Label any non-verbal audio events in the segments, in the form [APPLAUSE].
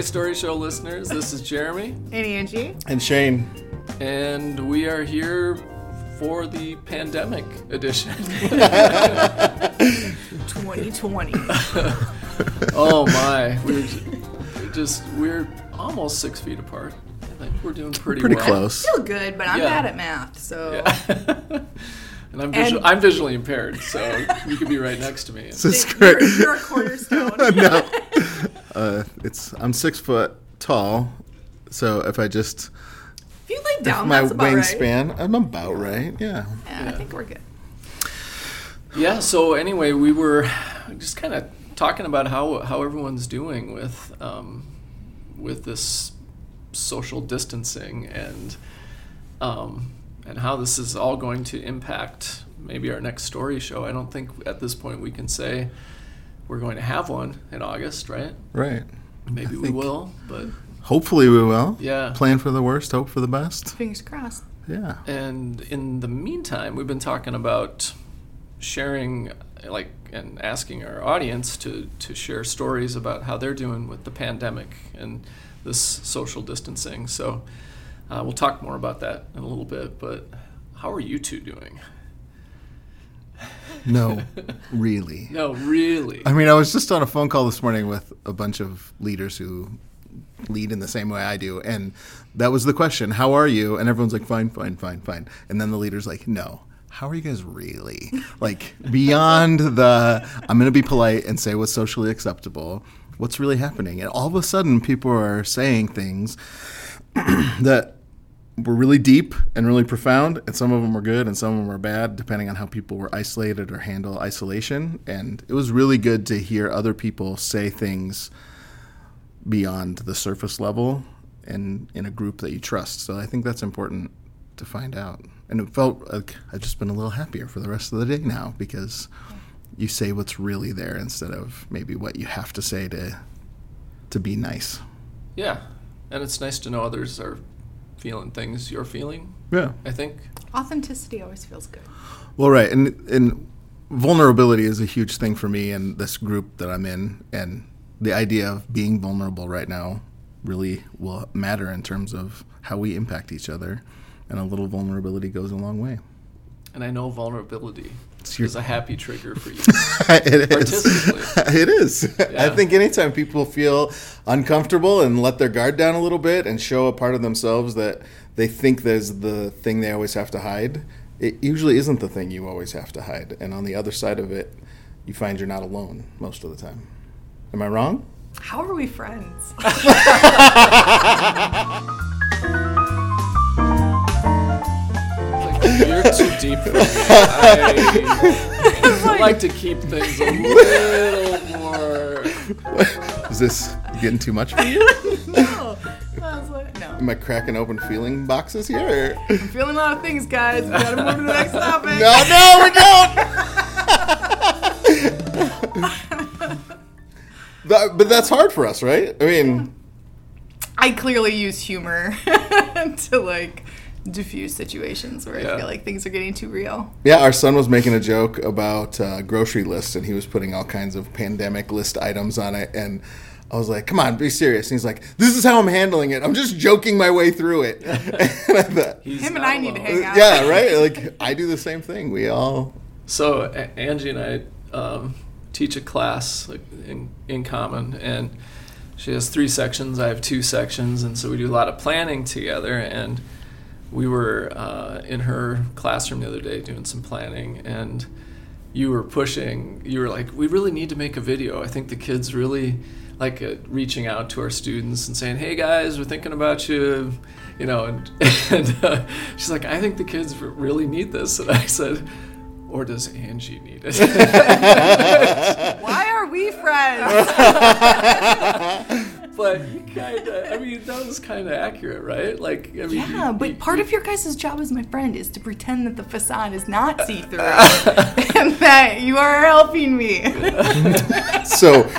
Hey, Story Show listeners, this is Jeremy, And Angie. And Shane, and we are here for the pandemic edition. [LAUGHS] [LAUGHS] 2020. oh my, we're just we're almost six feet apart. I think we're doing pretty pretty well. close. Feel good, but I'm Yeah. bad at math, so [LAUGHS] And I'm visual, And- I'm visually impaired, so you could be right next to me. This is you're, great. you're a cornerstone. no, uh, it's I'm six foot tall, so if I just If you lay if down, my that's about right. wingspan, I'm about right. Yeah. Yeah, I think we're good. Yeah. So anyway, we were just kind of talking about how how everyone's doing with um, with this social distancing and um, and how this is all going to impact maybe our next story show. I don't think at this point we can say we're going to have one in August, right? Right. Maybe we will, but Hopefully we will. Yeah. Plan for the worst, hope for the best. Fingers crossed. Yeah. And in the meantime, we've been talking about sharing, like, and asking our audience to, to share stories about how they're doing with the pandemic and this social distancing. So uh, we'll talk more about that in a little bit. But how are you two doing? [LAUGHS] No, really. No, really. I mean, I was just on a phone call this morning with a bunch of leaders who lead in the same way I do, and that was the question: "How are you?" And everyone's like, "Fine, fine, fine, fine." And then the leader's like, "No." How are you guys really? Like beyond the I'm going to be polite and say what's socially acceptable. What's really happening? And all of a sudden people are saying things [CLEARS THROAT] that were really deep and really profound, and some of them were good and some of them were bad, depending on how people were isolated or handle isolation. And it was really good to hear other people say things beyond the surface level and in a group that you trust. So I think that's important to find out. And it felt like I've just been a little happier for the rest of the day now because you say what's really there instead of maybe what you have to say to to be nice. Yeah. And it's nice to know others are feeling things you're feeling, Yeah. I think. Authenticity always feels good. Well, right, and and vulnerability is a huge thing for me and this group that I'm in, and the idea of being vulnerable right now really will matter in terms of how we impact each other, and a little vulnerability goes a long way. And I know vulnerability your- is a happy trigger for you. [LAUGHS] it is. Artistically. [LAUGHS] It is. I Yeah. think anytime people feel uncomfortable and let their guard down a little bit and show a part of themselves that they think there's the thing they always have to hide, it usually isn't the thing you always have to hide. And on the other side of it, you find you're not alone most of the time. Am I wrong? How are we friends? [LAUGHS] you're too deep for me. I, I like to keep things a little more. Is this getting too much for you? [LAUGHS] no. I was like, no. Am I cracking open feeling boxes here? or- I'm feeling a lot of things, guys. We gotta move to the next topic. No, no, we don't. That- but that's hard for us, right? I mean, I clearly use humor [LAUGHS] to like diffuse situations where Yeah. I feel like things are getting too real. yeah, our son was making a joke about uh, grocery lists, and he was putting all kinds of pandemic list items on it, and I was like, "Come on, be serious." And he's like, "This is how I'm handling it. I'm just joking my way through it." [LAUGHS] [LAUGHS] and I thought, Him and not I need to hang out. yeah, right. [LAUGHS] Like I do the same thing. We all So A- Angie and I um, teach a class like, in in common, and she has three sections. I have two sections, and so we do a lot of planning together. And we were uh, in her classroom the other day doing some planning, and you were pushing. You were like, "We really need to make a video. I think the kids really." Like uh, reaching out to our students and saying, "Hey guys, we're thinking about you," you know, and, [LAUGHS] and uh, she's like, "I think the kids really need this," and I said, or does Angie need it? [LAUGHS] Why are we friends? [LAUGHS] but you kind of, I mean, that was kind of accurate, right? Like, I mean, yeah, you- but you- part of your guys' job as my friend is to pretend that the facade is not [LAUGHS] see through and that you are helping me. [LAUGHS] so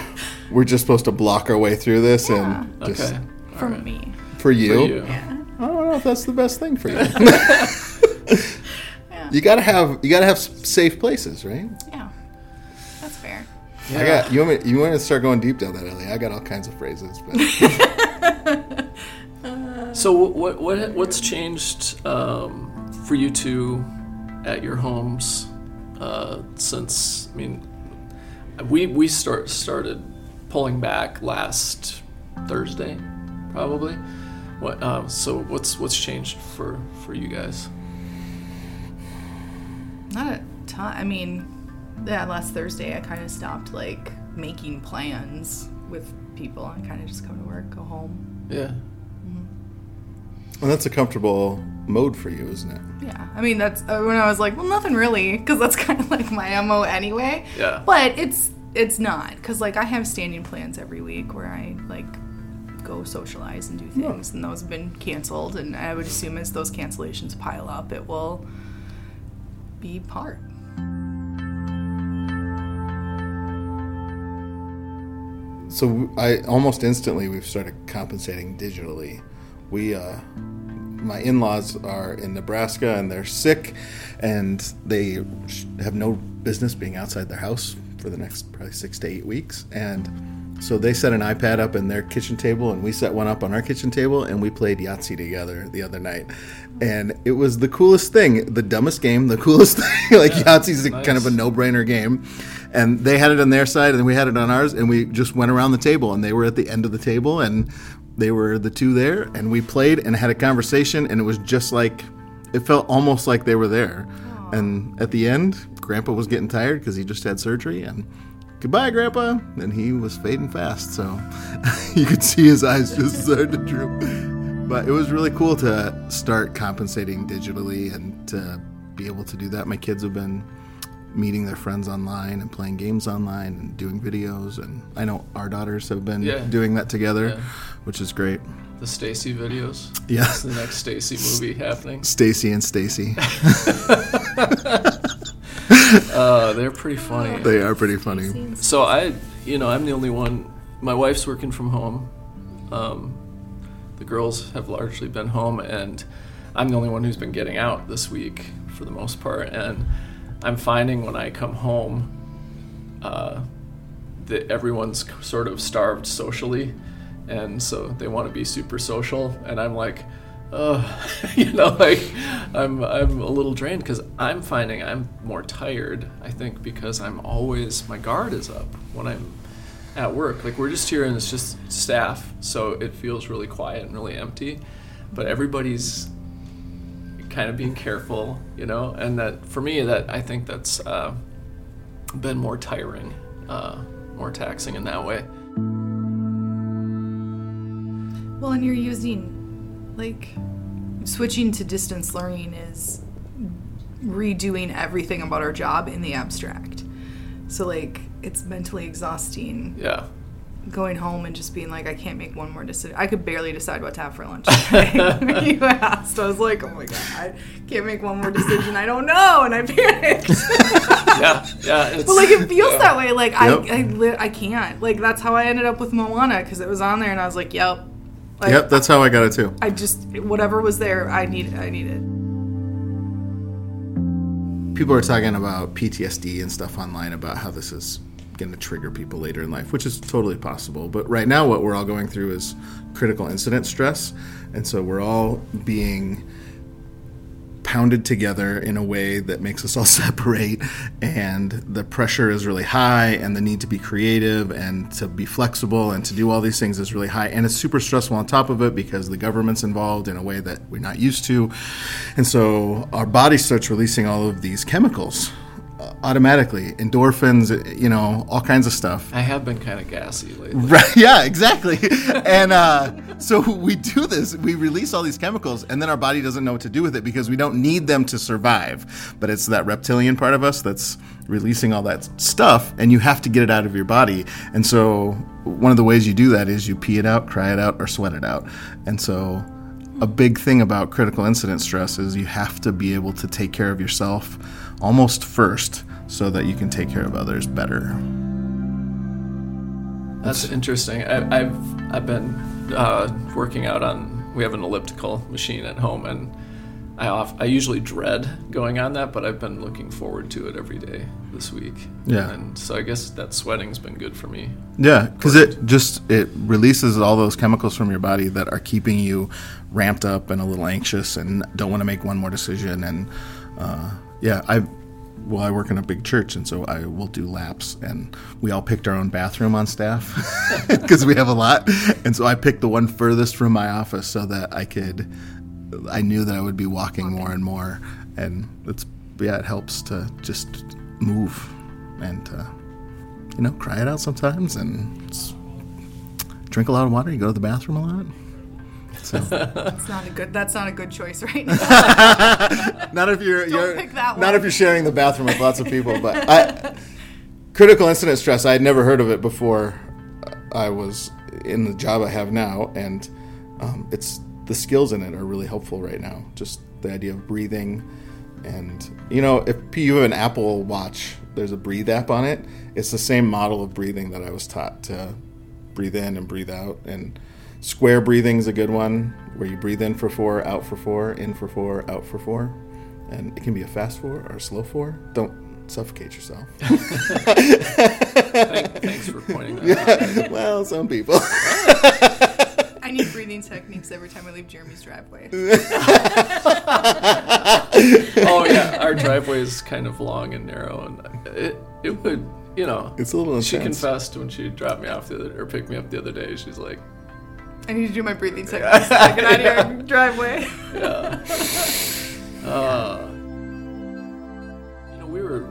we're just supposed to block our way through this and just Okay. For Alright. me. for you. For you. Yeah. I don't know if that's the best thing for you. [LAUGHS] Yeah. you gotta have you gotta have safe places, right? Yeah. That's fair. I got you want me, you want to start going deep down that alley. I got all kinds of phrases, but [LAUGHS] So what what what's changed um, for you two at your homes uh, since? I mean, we we start started pulling back last Thursday, probably. What? Um, so what's what's changed for for you guys? Not a ton. I mean, yeah, last Thursday I kind of stopped like making plans with people. I kind of just come to work, go home. Yeah. And that's a comfortable mode for you, isn't it? Yeah, I mean that's uh, when I was like, well, nothing really, because that's [LAUGHS] kind of like my mo anyway. Yeah. But it's it's not because like I have standing plans every week where I like go socialize and do things, and those have been canceled. And I would assume as those cancellations pile up, it will be part. So I almost instantly we've started compensating digitally. We uh, my in-laws are in Nebraska and they're sick, and they have no business being outside their house for the next probably six to eight weeks. And so they set an iPad up in their kitchen table, and we set one up on our kitchen table, and we played Yahtzee together the other night. And it was the coolest thing, the dumbest game, the [LAUGHS] coolest thing. like Yahtzee's a, nice. kind of a no-brainer game, and they had it on their side, and we had it on ours, and we just went around the table, and they were at the end of the table, and they were the two there, and we played and had a conversation, and it was just like it felt almost like they were there. And at the end, Grandpa was getting tired because he just had surgery, and goodbye, Grandpa. And he was fading fast, so [LAUGHS] you could see his eyes just [LAUGHS] started to droop. But it was really cool to start compensating digitally and to be able to do that. My kids have been meeting their friends online and playing games online and doing videos, and I know our daughters have been Yeah. doing that together, Yeah. which is great. The Stacy videos. Yeah. It's the next Stacy movie happening. Stacy and Stacy, [LAUGHS] Uh, they're pretty funny. they are pretty funny. So I, you know, I'm the only one. My wife's working from home. Um, the girls have largely been home, and I'm the only one who's been getting out this week for the most part. And I'm finding when I come home uh, that everyone's sort of starved socially, and so they want to be super social, and I'm like. Uh, [LAUGHS] you know, like I'm I'm a little drained because I'm finding I'm more tired. I think because I'm always my guard is up when I'm at work. Like we're just here and it's just staff, so it feels really quiet and really empty. But everybody's kind of being careful, you know. And that for me, that I think that's uh, been more tiring, uh, more taxing in that way. Well, and you're using, like, switching to distance learning is redoing everything about our job in the abstract. So, like, it's mentally exhausting Yeah. Going home and just being like, I can't make one more decision. I could barely decide what to have for lunch today. [LAUGHS] [LAUGHS] you asked, I was like, oh my God, I can't make one more decision. I don't know. And I panicked. [LAUGHS] Yeah, yeah. But like it feels yeah. that way. Like Yep. I, I, li- I can't. Like that's how I ended up with Moana because it was on there, and I was like, "Yep." Like, Yep, that's how I got it too. I just whatever was there, I need. I need it. People are talking about PTSD and stuff online about how this is going to trigger people later in life, which is totally possible. But right now, what we're all going through is critical incident stress. And so we're all being pounded together in a way that makes us all [LAUGHS] separate and the pressure is really high and the need to be creative and to be flexible and to do all these things is really high and it's super stressful on top of it because the government's involved in a way that we're not used to and so our body starts releasing all of these chemicals automatically endorphins you know all kinds of stuff I have been kind of gassy lately. [LAUGHS] Right. Yeah, exactly. [LAUGHS] and uh, so we do this. We release all these chemicals, and then our body doesn't know what to do with it because we don't need them to survive. But it's that reptilian part of us that's releasing all that stuff, and you have to get it out of your body. And so one of the ways you do that is you pee it out, cry it out, or sweat it out. And so a big thing about critical incident stress is you have to be able to take care of yourself almost first so that you can take care of others better. That's interesting. I, I've I've been uh, working out on. We have an elliptical machine at home, and I off I usually dread going on that, but I've been looking forward to it every day this week. Yeah. And so I guess that sweating's been good for me. Yeah, because it just it releases all those chemicals from your body that are keeping you ramped up and a little anxious and don't want to make one more decision. And uh, yeah, I well, I work in a big church, and so I will do laps, and we all picked our own bathroom on staff [LAUGHS] because we have a lot, and so I picked the one furthest from my office so that I could. I knew that I would be walking more and more, and it's yeah, it helps to just move and. Uh, you know, cry it out sometimes and drink a lot of water. You go to the bathroom a lot. So, That's not a good. That's not a good choice right now. [LAUGHS] not if you're, you're pick that not one. if you're sharing the bathroom with lots of people. But I, critical incident stress, I had never heard of it before. I was in the job I have now, and um, it's the skills in it are really helpful right now. Just the idea of breathing, and you know, if you have an Apple Watch, there's a breathe app on it. It's the same model of breathing that I was taught to breathe in and breathe out. And square breathing is a good one, where you breathe in for four, out for four, in for four, out for four, and it can be a fast four or a slow four. Don't suffocate yourself. [LAUGHS] Thank, thanks for pointing that out. [LAUGHS] well, some people. [LAUGHS] I need breathing techniques every time I leave Jeremy's driveway. Oh yeah, our driveway is kind of long and narrow, and it it would you know. It's a little She confessed when she dropped me off the other or picked me up the other day. She's like, I need to do my breathing [LAUGHS] techniques. to Get out of your driveway. yeah. [LAUGHS] Uh, you know, we were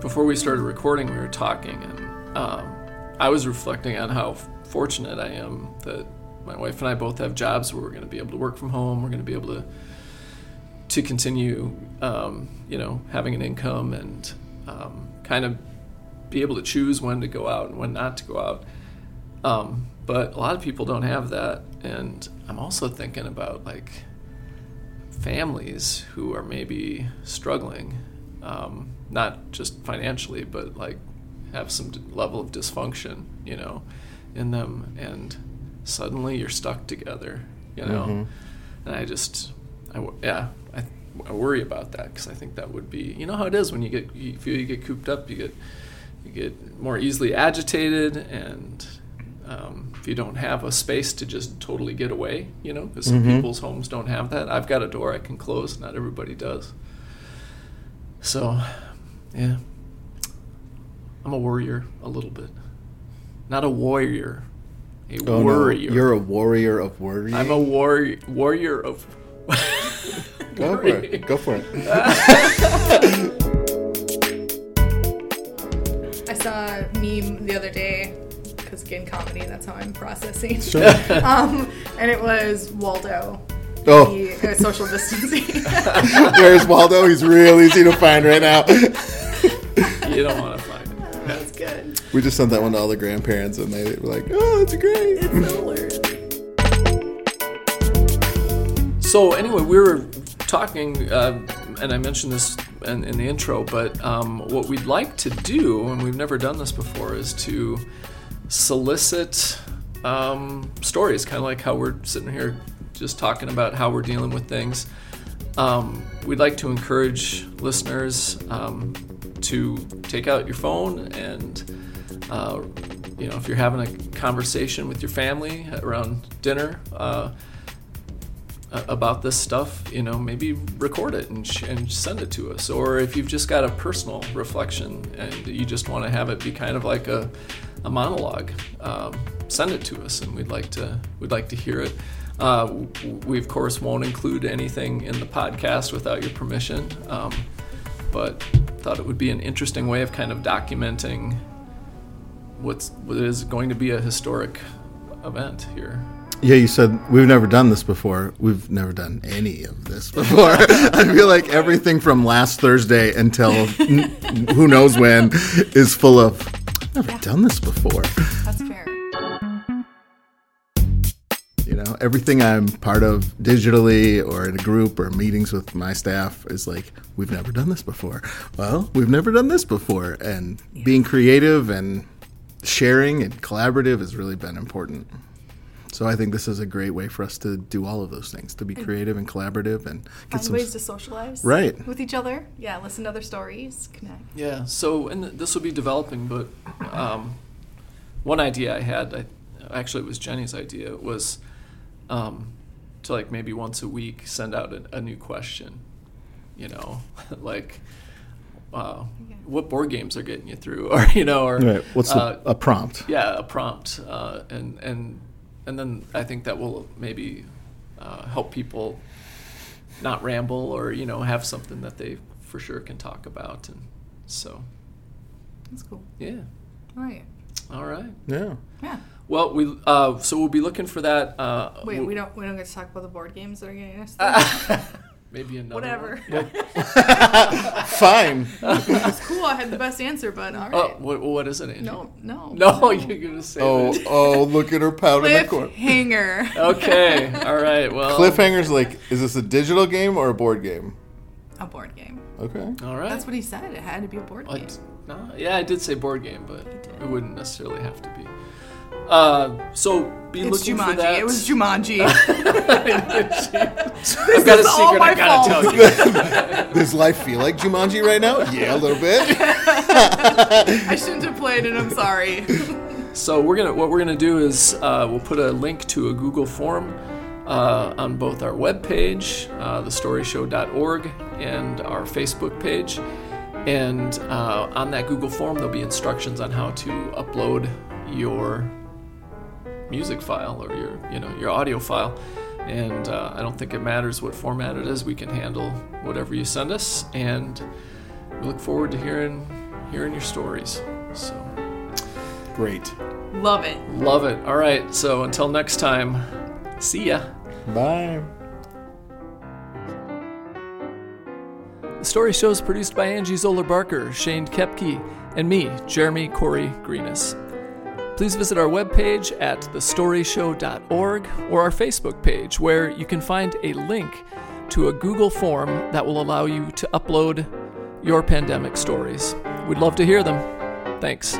before we started recording. We were talking, and um, I was reflecting on how fortunate I am that my wife and I both have jobs where we're going to be able to work from home. We're going to be able to to continue, um, you know, having an income and um, kind of be able to choose when to go out and when not to go out. Um, but a lot of people don't have that, and I'm also thinking about like families who are maybe struggling, um, not just financially, but like have some d- level of dysfunction, you know, in them, and suddenly you're stuck together, you know. Mhm. And I just, I yeah, I, I worry about that because I think that would be, you know, how it is when you get you feel you get cooped up, you get you get more easily agitated and. Um, if you don't have a space to just totally get away, you know, because some Mhm. people's homes don't have that. I've got a door I can close. Not everybody does. So, yeah, I'm a warrior a little bit. Not a warrior, a Oh, no. warrior. You're a warrior of worry. I'm a war- warrior of. [LAUGHS] Go for it. Go for it. [LAUGHS] I saw a meme the other day because again comedy. That's how I'm processing. [LAUGHS] Sure. [LAUGHS] Um, and it was Waldo. Oh, He, uh, social distancing. [LAUGHS] where's Waldo? He's real easy to find right now. you don't want to find it. That's good. we just sent that one to all the grandparents, and they were like, "Oh, that's great." It's so hilarious. So anyway, we were talking, uh, and I mentioned this in, in the intro, but um, what we'd like to do, and we've never done this before, is to solicit um, stories, kind of like how we're sitting here just talking about how we're dealing with things. Um, we'd like to encourage listeners um, to take out your phone and, uh, you know, if you're having a conversation with your family around dinner, uh, about this stuff, you know, maybe record it and, sh- and send it to us. Or if you've just got a personal reflection and you just want to have it be kind of like a, a monologue, um, send it to us, and we'd like to we'd like to hear it. Uh, we of course won't include anything in the podcast without your permission, um, but thought it would be an interesting way of kind of documenting what's what is going to be a historic event here. Yeah, you said we've never done this before. We've never done any of this [LAUGHS] before. I feel like everything from last Thursday until n- who knows when is full of. Never done this before. That's fair. You know, everything I'm part of digitally or in a group or meetings with my staff is like, we've never done this before. Well, we've never done this before. And being creative and sharing and collaborative has really been important. So I think this is a great way for us to do all of those things, to be creative and collaborative and get Find some. ways to socialize. Right. With each other. Yeah, listen to other stories, connect. Yeah. So, and this will be developing, but um, one idea I had, I, actually, it was Jenny's idea, was um, to like maybe once a week send out a, a new question. You know, [LAUGHS] like. Uh, Yeah. what board games are getting you through, [LAUGHS] or you know, or Right. What's uh, the, a prompt? yeah, a prompt, uh, and and and then I think that will maybe uh, help people not ramble or you know have something that they for sure can talk about, and so That's cool. yeah, All right. all right. Yeah. Yeah. Well, we uh, so we'll be looking for that. Uh, Wait, we'll- we don't we don't get to talk about the board games that are getting us. [LAUGHS] maybe another Whatever. one. [LAUGHS] Fine. it's cool. I had the best answer, but all Oh, right. what, what is it, Angie? no, no. No, [LAUGHS] you're gonna say oh, it. oh, look at her pout in the corner. Cliffhanger. Okay, all right. Well, Cliffhanger's like, is this a digital game or a board game? A board game. Okay. All right. That's what he said. It had to be a board game. No, yeah, I did say board game, but it wouldn't necessarily have to be. Uh, so be It's looking for Jumanji. that. It was Jumanji. [LAUGHS] I've got a is all secret my I gotta fault. tell you. [LAUGHS] Does life feel like Jumanji right now? Yeah, a little bit. [LAUGHS] I shouldn't have played it. I'm sorry. So we're gonna what we're gonna do is uh, we'll put a link to a Google form uh, on both our webpage, uh, thestoryshow.org, and our Facebook page. And uh, on that Google form, there'll be instructions on how to upload your music file or your you know your audio file. And uh, I don't think it matters what format it is. We can handle whatever you send us, and we look forward to hearing hearing your stories. So. Great. Love it. Love it. All right. So until next time, see ya. Bye. The Story Show is produced by Angie Zoller Barker, Shane Kepke, and me, Jeremy Corey Greenis. Please visit our webpage at thestoryshow.org or our Facebook page, where you can find a link to a Google form that will allow you to upload your pandemic stories. We'd love to hear them. Thanks.